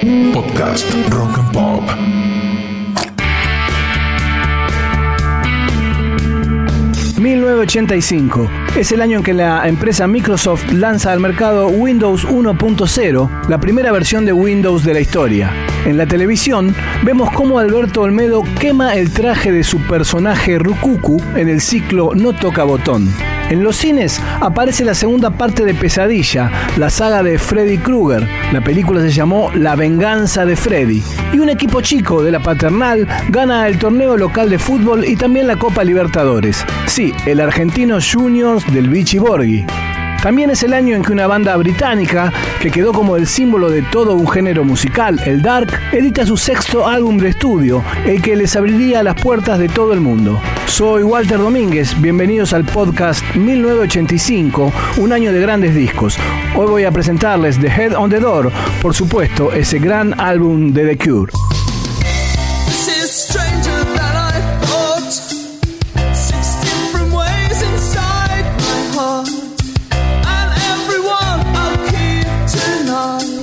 Podcast Rock and Pop. ...1985... Es el año en que la empresa Microsoft lanza al mercado Windows 1.0... ...la primera versión de Windows de la historia. En la televisión vemos cómo Alberto Olmedo quema el traje de su personaje Rukuku en el ciclo No toca botón. En los cines aparece la segunda parte de Pesadilla, la saga de Freddy Krueger. La película se llamó La venganza de Freddy. Y un equipo chico de la paternal gana el torneo local de fútbol y también la Copa Libertadores. Sí, el argentino Juniors del Vichy Borghi. También es el año en que una banda británica, que quedó como el símbolo de todo un género musical, el dark, edita su sexto álbum de estudio, el que les abriría las puertas de todo el mundo. Soy Walter Domínguez, bienvenidos al podcast 1985, un año de grandes discos. Hoy voy a presentarles The Head on the Door, por supuesto, ese gran álbum de The Cure.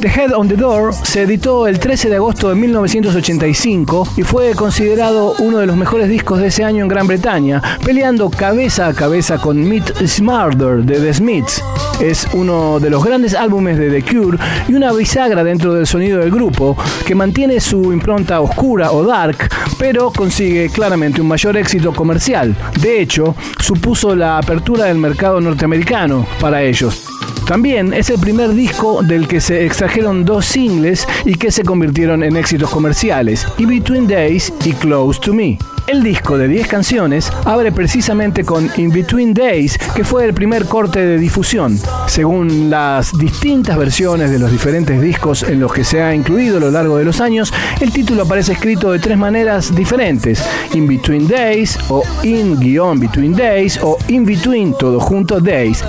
The Head on the Door se editó el 13 de agosto de 1985 y fue considerado uno de los mejores discos de ese año en Gran Bretaña, peleando cabeza a cabeza con Meet Smarter de The Smiths. Es uno de los grandes álbumes de The Cure y una bisagra dentro del sonido del grupo que mantiene su impronta oscura o dark, pero consigue claramente un mayor éxito comercial. De hecho, supuso la apertura del mercado norteamericano para ellos. También es el primer disco del que se extrajeron dos singles y que se convirtieron en éxitos comerciales, In Between Days y Close to Me. El disco de 10 canciones abre precisamente con In Between Days, que fue el primer corte de difusión. Según las distintas versiones de los diferentes discos en los que se ha incluido a lo largo de los años, el título aparece escrito de tres maneras diferentes: In Between Days, o In-Between Days, o In Between, todo junto Days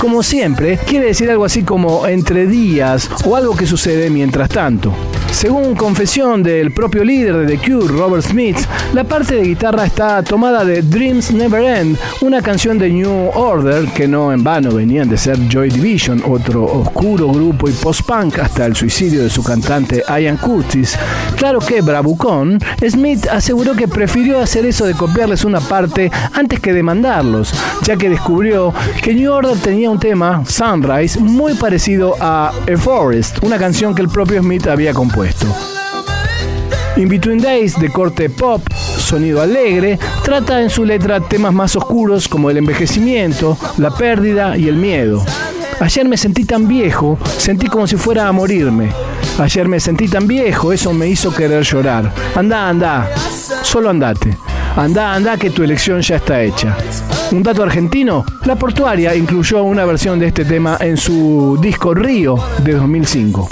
como siempre, quiere decir algo así como entre días o algo que sucede mientras tanto. Según confesión del propio líder de The Cure, Robert Smith, la parte de guitarra está tomada de Dreams Never End, una canción de New Order que no en vano venían de ser Joy Division, otro oscuro grupo y post-punk hasta el suicidio de su cantante Ian Curtis. Claro que bravucón, Smith aseguró que prefirió hacer eso de copiarles una parte antes que demandarlos, ya que descubrió que New Order tenía un tema, Sunrise, muy parecido a A Forest, una canción que el propio Smith había compuesto. In Between Days, de corte pop, sonido alegre, trata en su letra temas más oscuros como el envejecimiento, la pérdida y el miedo. Ayer me sentí tan viejo, sentí como si fuera a morirme. Ayer me sentí tan viejo, eso me hizo querer llorar. Anda, anda, solo andate. Anda, anda, que tu elección ya está hecha. Un dato argentino, la portuaria incluyó una versión de este tema en su disco Río de 2005.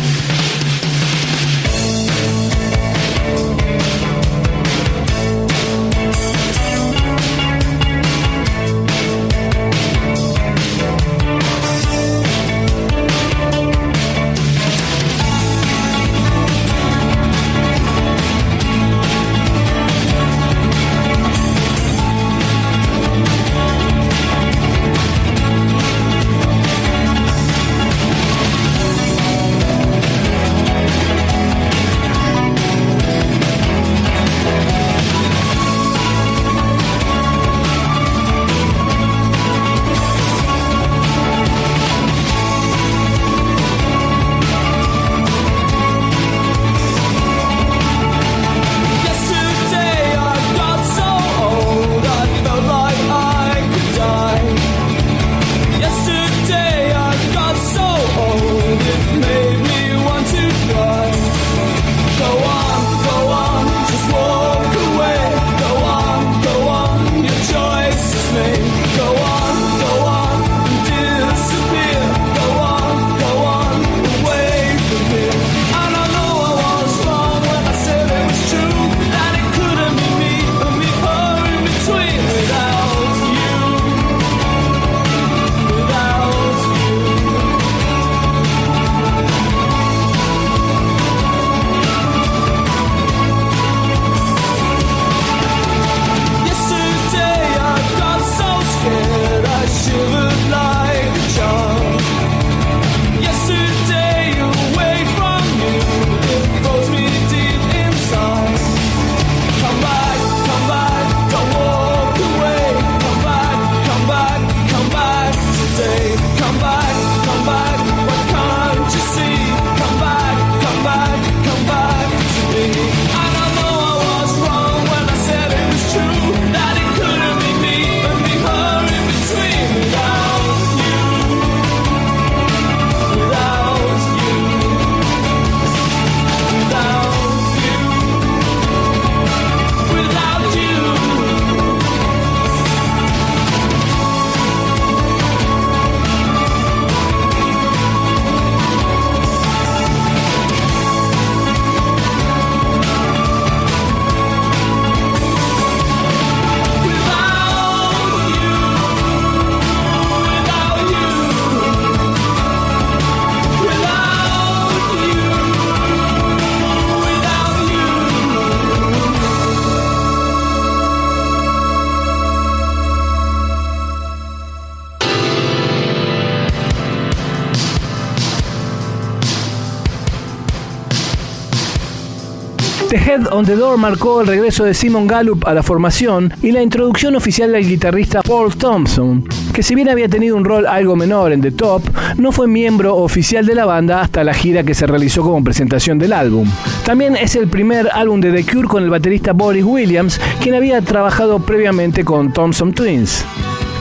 Head on the Door marcó el regreso de Simon Gallup a la formación y la introducción oficial del guitarrista Paul Thompson, que si bien había tenido un rol algo menor en The Top, no fue miembro oficial de la banda hasta la gira que se realizó como presentación del álbum. También es el primer álbum de The Cure con el baterista Boris Williams, quien había trabajado previamente con Thompson Twins.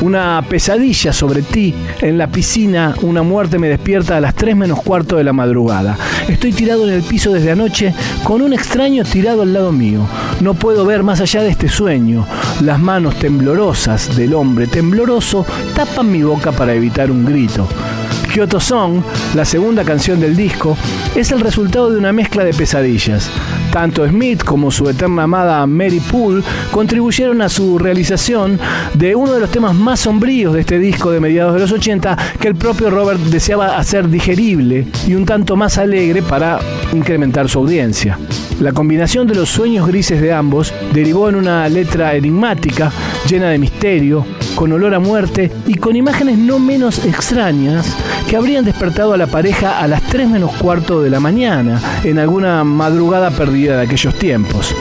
Una pesadilla sobre ti en la piscina, una muerte me despierta a las 3 menos cuarto de la madrugada. Estoy tirado en el piso desde anoche con un extraño tirado al lado mío. No puedo ver más allá de este sueño. Las manos temblorosas del hombre tembloroso tapan mi boca para evitar un grito. Kyoto Song, la segunda canción del disco, es el resultado de una mezcla de pesadillas. Tanto Smith como su eterna amada Mary Poole contribuyeron a su realización de uno de los temas más sombríos de este disco de mediados de los 80 que el propio Robert deseaba hacer digerible y un tanto más alegre para incrementar su audiencia. La combinación de los sueños grises de ambos derivó en una letra enigmática, llena de misterio, con olor a muerte y con imágenes no menos extrañas que habrían despertado a la pareja a las 3 menos cuarto de la mañana, en alguna madrugada perdida de aquellos tiempos.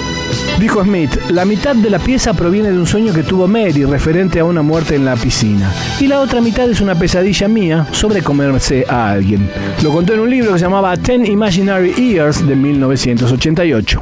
Dijo Smith, la mitad de la pieza proviene de un sueño que tuvo Mary referente a una muerte en la piscina. Y la otra mitad es una pesadilla mía sobre comerse a alguien. Lo contó en un libro que se llamaba Ten Imaginary Years de 1988.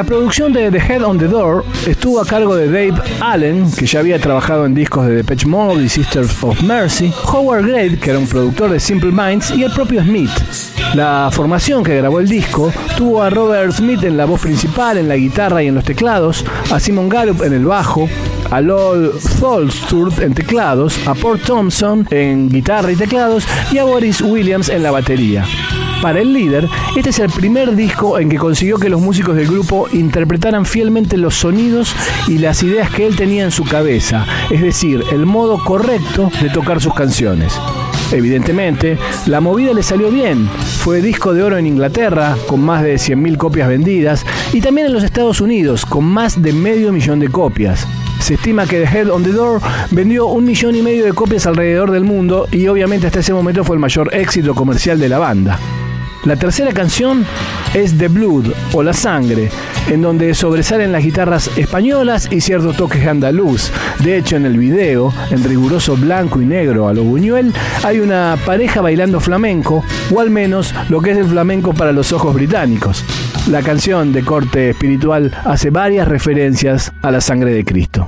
La producción de The Head on the Door estuvo a cargo de Dave Allen, que ya había trabajado en discos de Depeche Mode y Sisters of Mercy, Howard Grade, que era un productor de Simple Minds, y el propio Smith. La formación que grabó el disco tuvo a Robert Smith en la voz principal, en la guitarra y en los teclados, a Simon Gallup en el bajo, a Lol Tholsturth en teclados, a Port Thompson en guitarra y teclados y a Boris Williams en la batería. Para el líder, este es el primer disco en que consiguió que los músicos del grupo interpretaran fielmente los sonidos y las ideas que él tenía en su cabeza, es decir, el modo correcto de tocar sus canciones. Evidentemente, la movida le salió bien. Fue disco de oro en Inglaterra, con más de 100.000 copias vendidas, y también en los Estados Unidos, con más de medio millón de copias. Se estima que The Head on the Door vendió un millón y medio de copias alrededor del mundo y obviamente hasta ese momento fue el mayor éxito comercial de la banda. La tercera canción es The Blood o La Sangre, en donde sobresalen las guitarras españolas y ciertos toques andaluz. De hecho, en el video, en riguroso blanco y negro a lo Buñuel, hay una pareja bailando flamenco, o al menos lo que es el flamenco para los ojos británicos. La canción de corte espiritual hace varias referencias a la sangre de Cristo.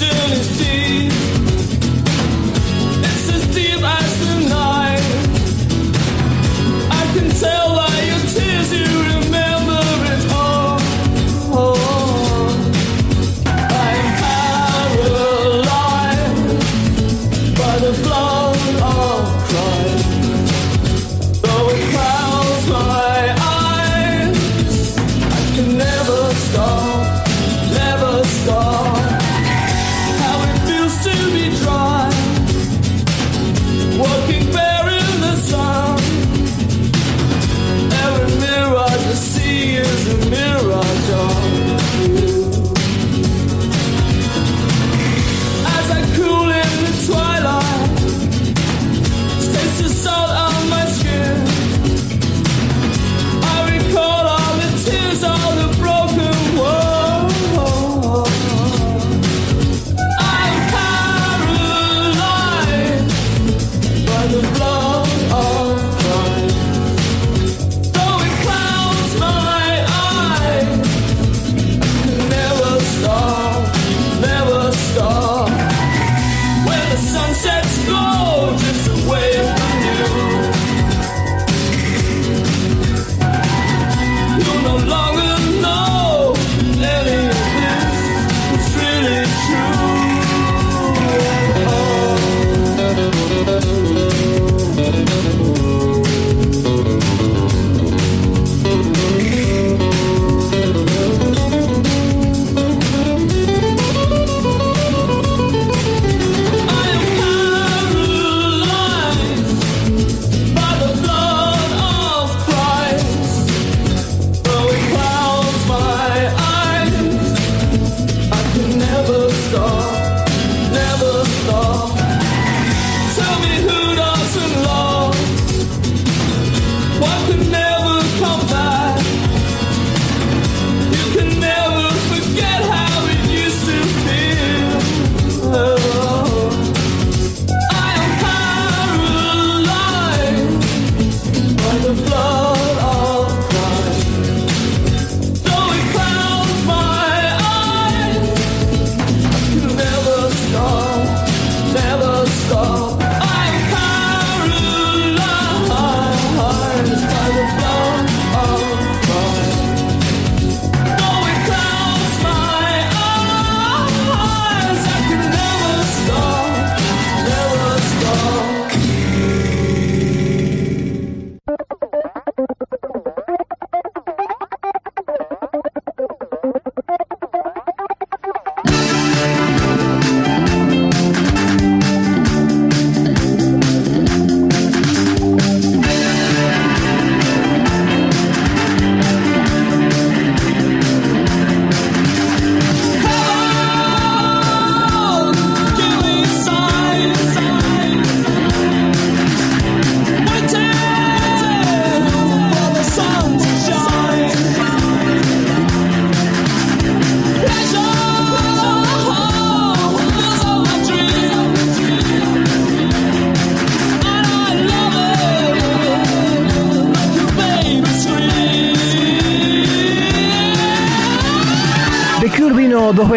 passion is deep.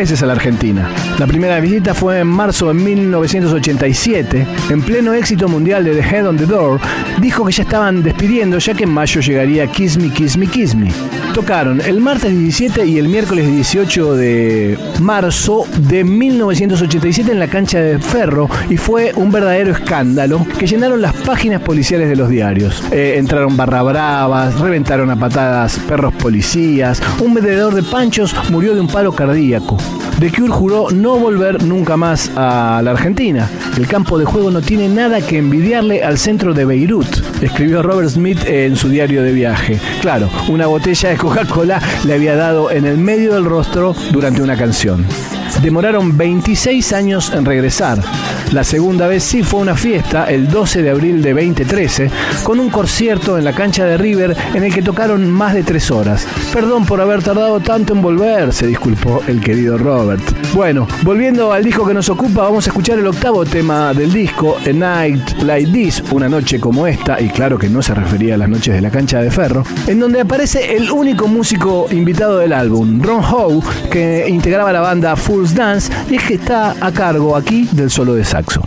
A la Argentina. La primera visita fue en marzo de 1987. En pleno éxito mundial de The Head on the Door, dijo que ya estaban despidiendo ya que en mayo llegaría Kiss Me, Kiss Me, Kiss Me. Tocaron el martes 17 y el miércoles 18 de marzo de 1987 en la cancha de Ferro y fue un verdadero escándalo que llenaron las páginas policiales de los diarios. Eh, entraron barra bravas, reventaron a patadas perros policías, un vendedor de panchos murió de un paro cardíaco. The Cure juró no volver nunca más a la Argentina. El campo de juego no tiene nada que envidiarle al centro de Beirut, escribió Robert Smith en su diario de viaje. Claro, una botella de Coca-Cola le había dado en el medio del rostro durante una canción. Demoraron 26 años en regresar. La segunda vez sí fue una fiesta, el 12 de abril de 2013, con un concierto en la cancha de River en el que tocaron más de tres horas. Perdón por haber tardado tanto en volver, se disculpó el querido Robert. Bueno, volviendo al disco que nos ocupa, vamos a escuchar el octavo tema del disco, A Night Like This, una noche como esta, y claro que no se refería a las noches de la cancha de ferro, en donde aparece el único músico invitado del álbum, Ron Howe, que integraba la banda Dance es que está a cargo aquí del solo de saxo.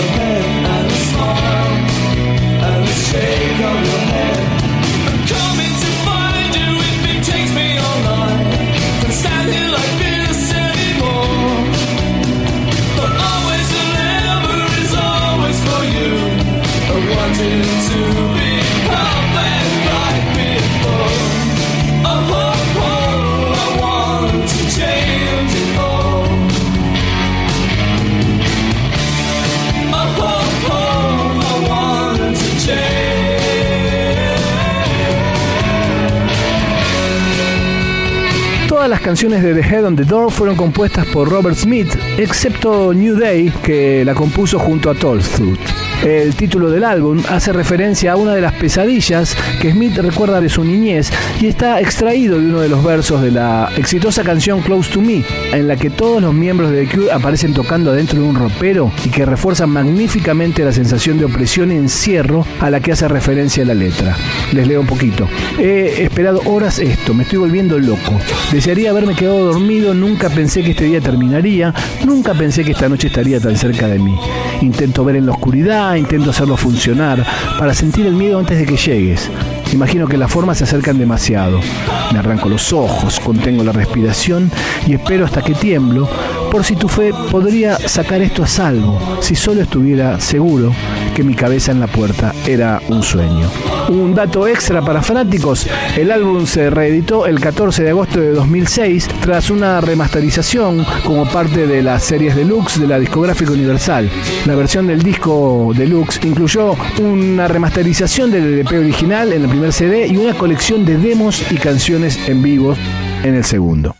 the. Las canciones de The Head on the Door fueron compuestas por Robert Smith, excepto New Day, que la compuso junto a Tolstoy. El título del álbum hace referencia a una de las pesadillas que Smith recuerda de su niñez y está extraído de uno de los versos de la exitosa canción Close to Me, en la que todos los miembros de The Cure aparecen tocando dentro de un ropero y que refuerzan magníficamente la sensación de opresión y encierro a la que hace referencia la letra. Les leo un poquito. He esperado horas esto, me estoy volviendo loco. Desearía haberme quedado dormido, nunca pensé que este día terminaría, nunca pensé que esta noche estaría tan cerca de mí. Intento ver en la oscuridad, intento hacerlo funcionar, para sentir el miedo antes de que llegues. Imagino que las formas se acercan demasiado. Me arranco los ojos, contengo la respiración y espero hasta que tiemblo, por si tu fe podría sacar esto a salvo, si solo estuviera seguro que mi cabeza en la puerta era un sueño. Un dato extra para fanáticos, el álbum se reeditó el 14 de agosto de 2006 tras una remasterización como parte de las series deluxe de la discográfica Universal. La versión del disco deluxe incluyó una remasterización del EP original en el primer CD y una colección de demos y canciones en vivo en el segundo.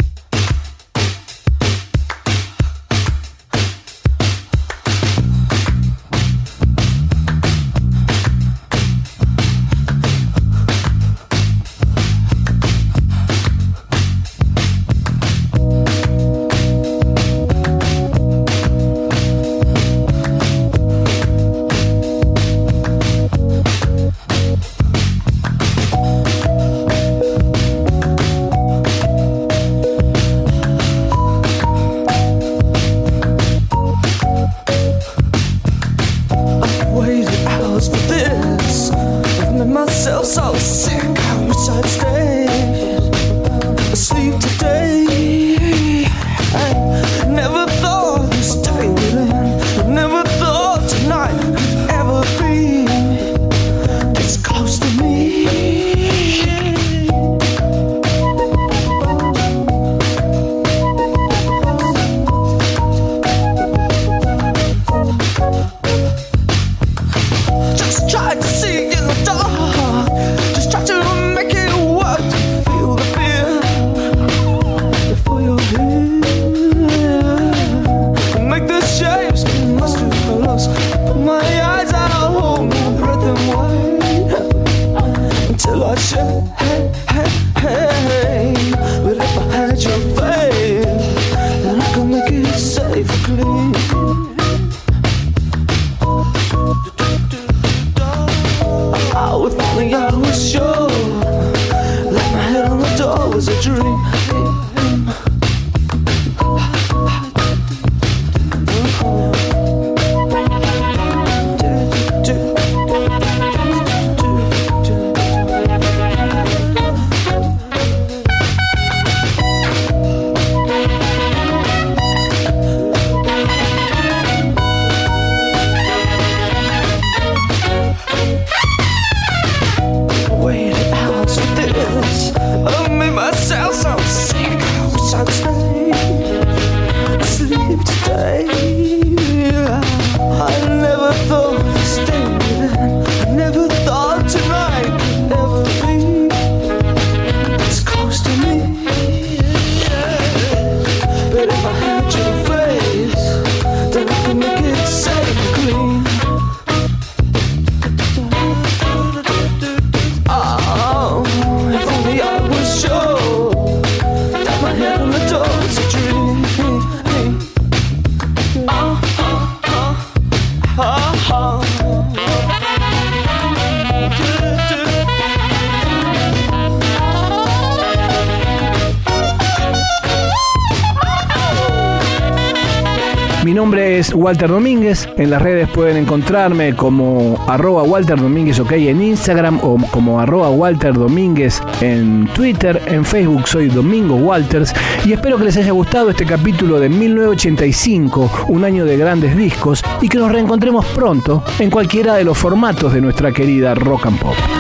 Nombre es Walter Domínguez. En las redes pueden encontrarme como arroba Walter Domínguez OK en Instagram o como arroba Walter Domínguez en Twitter. En Facebook soy Domingo Walters. Y espero que les haya gustado este capítulo de 1985, un año de grandes discos, y que nos reencontremos pronto en cualquiera de los formatos de nuestra querida Rock and Pop.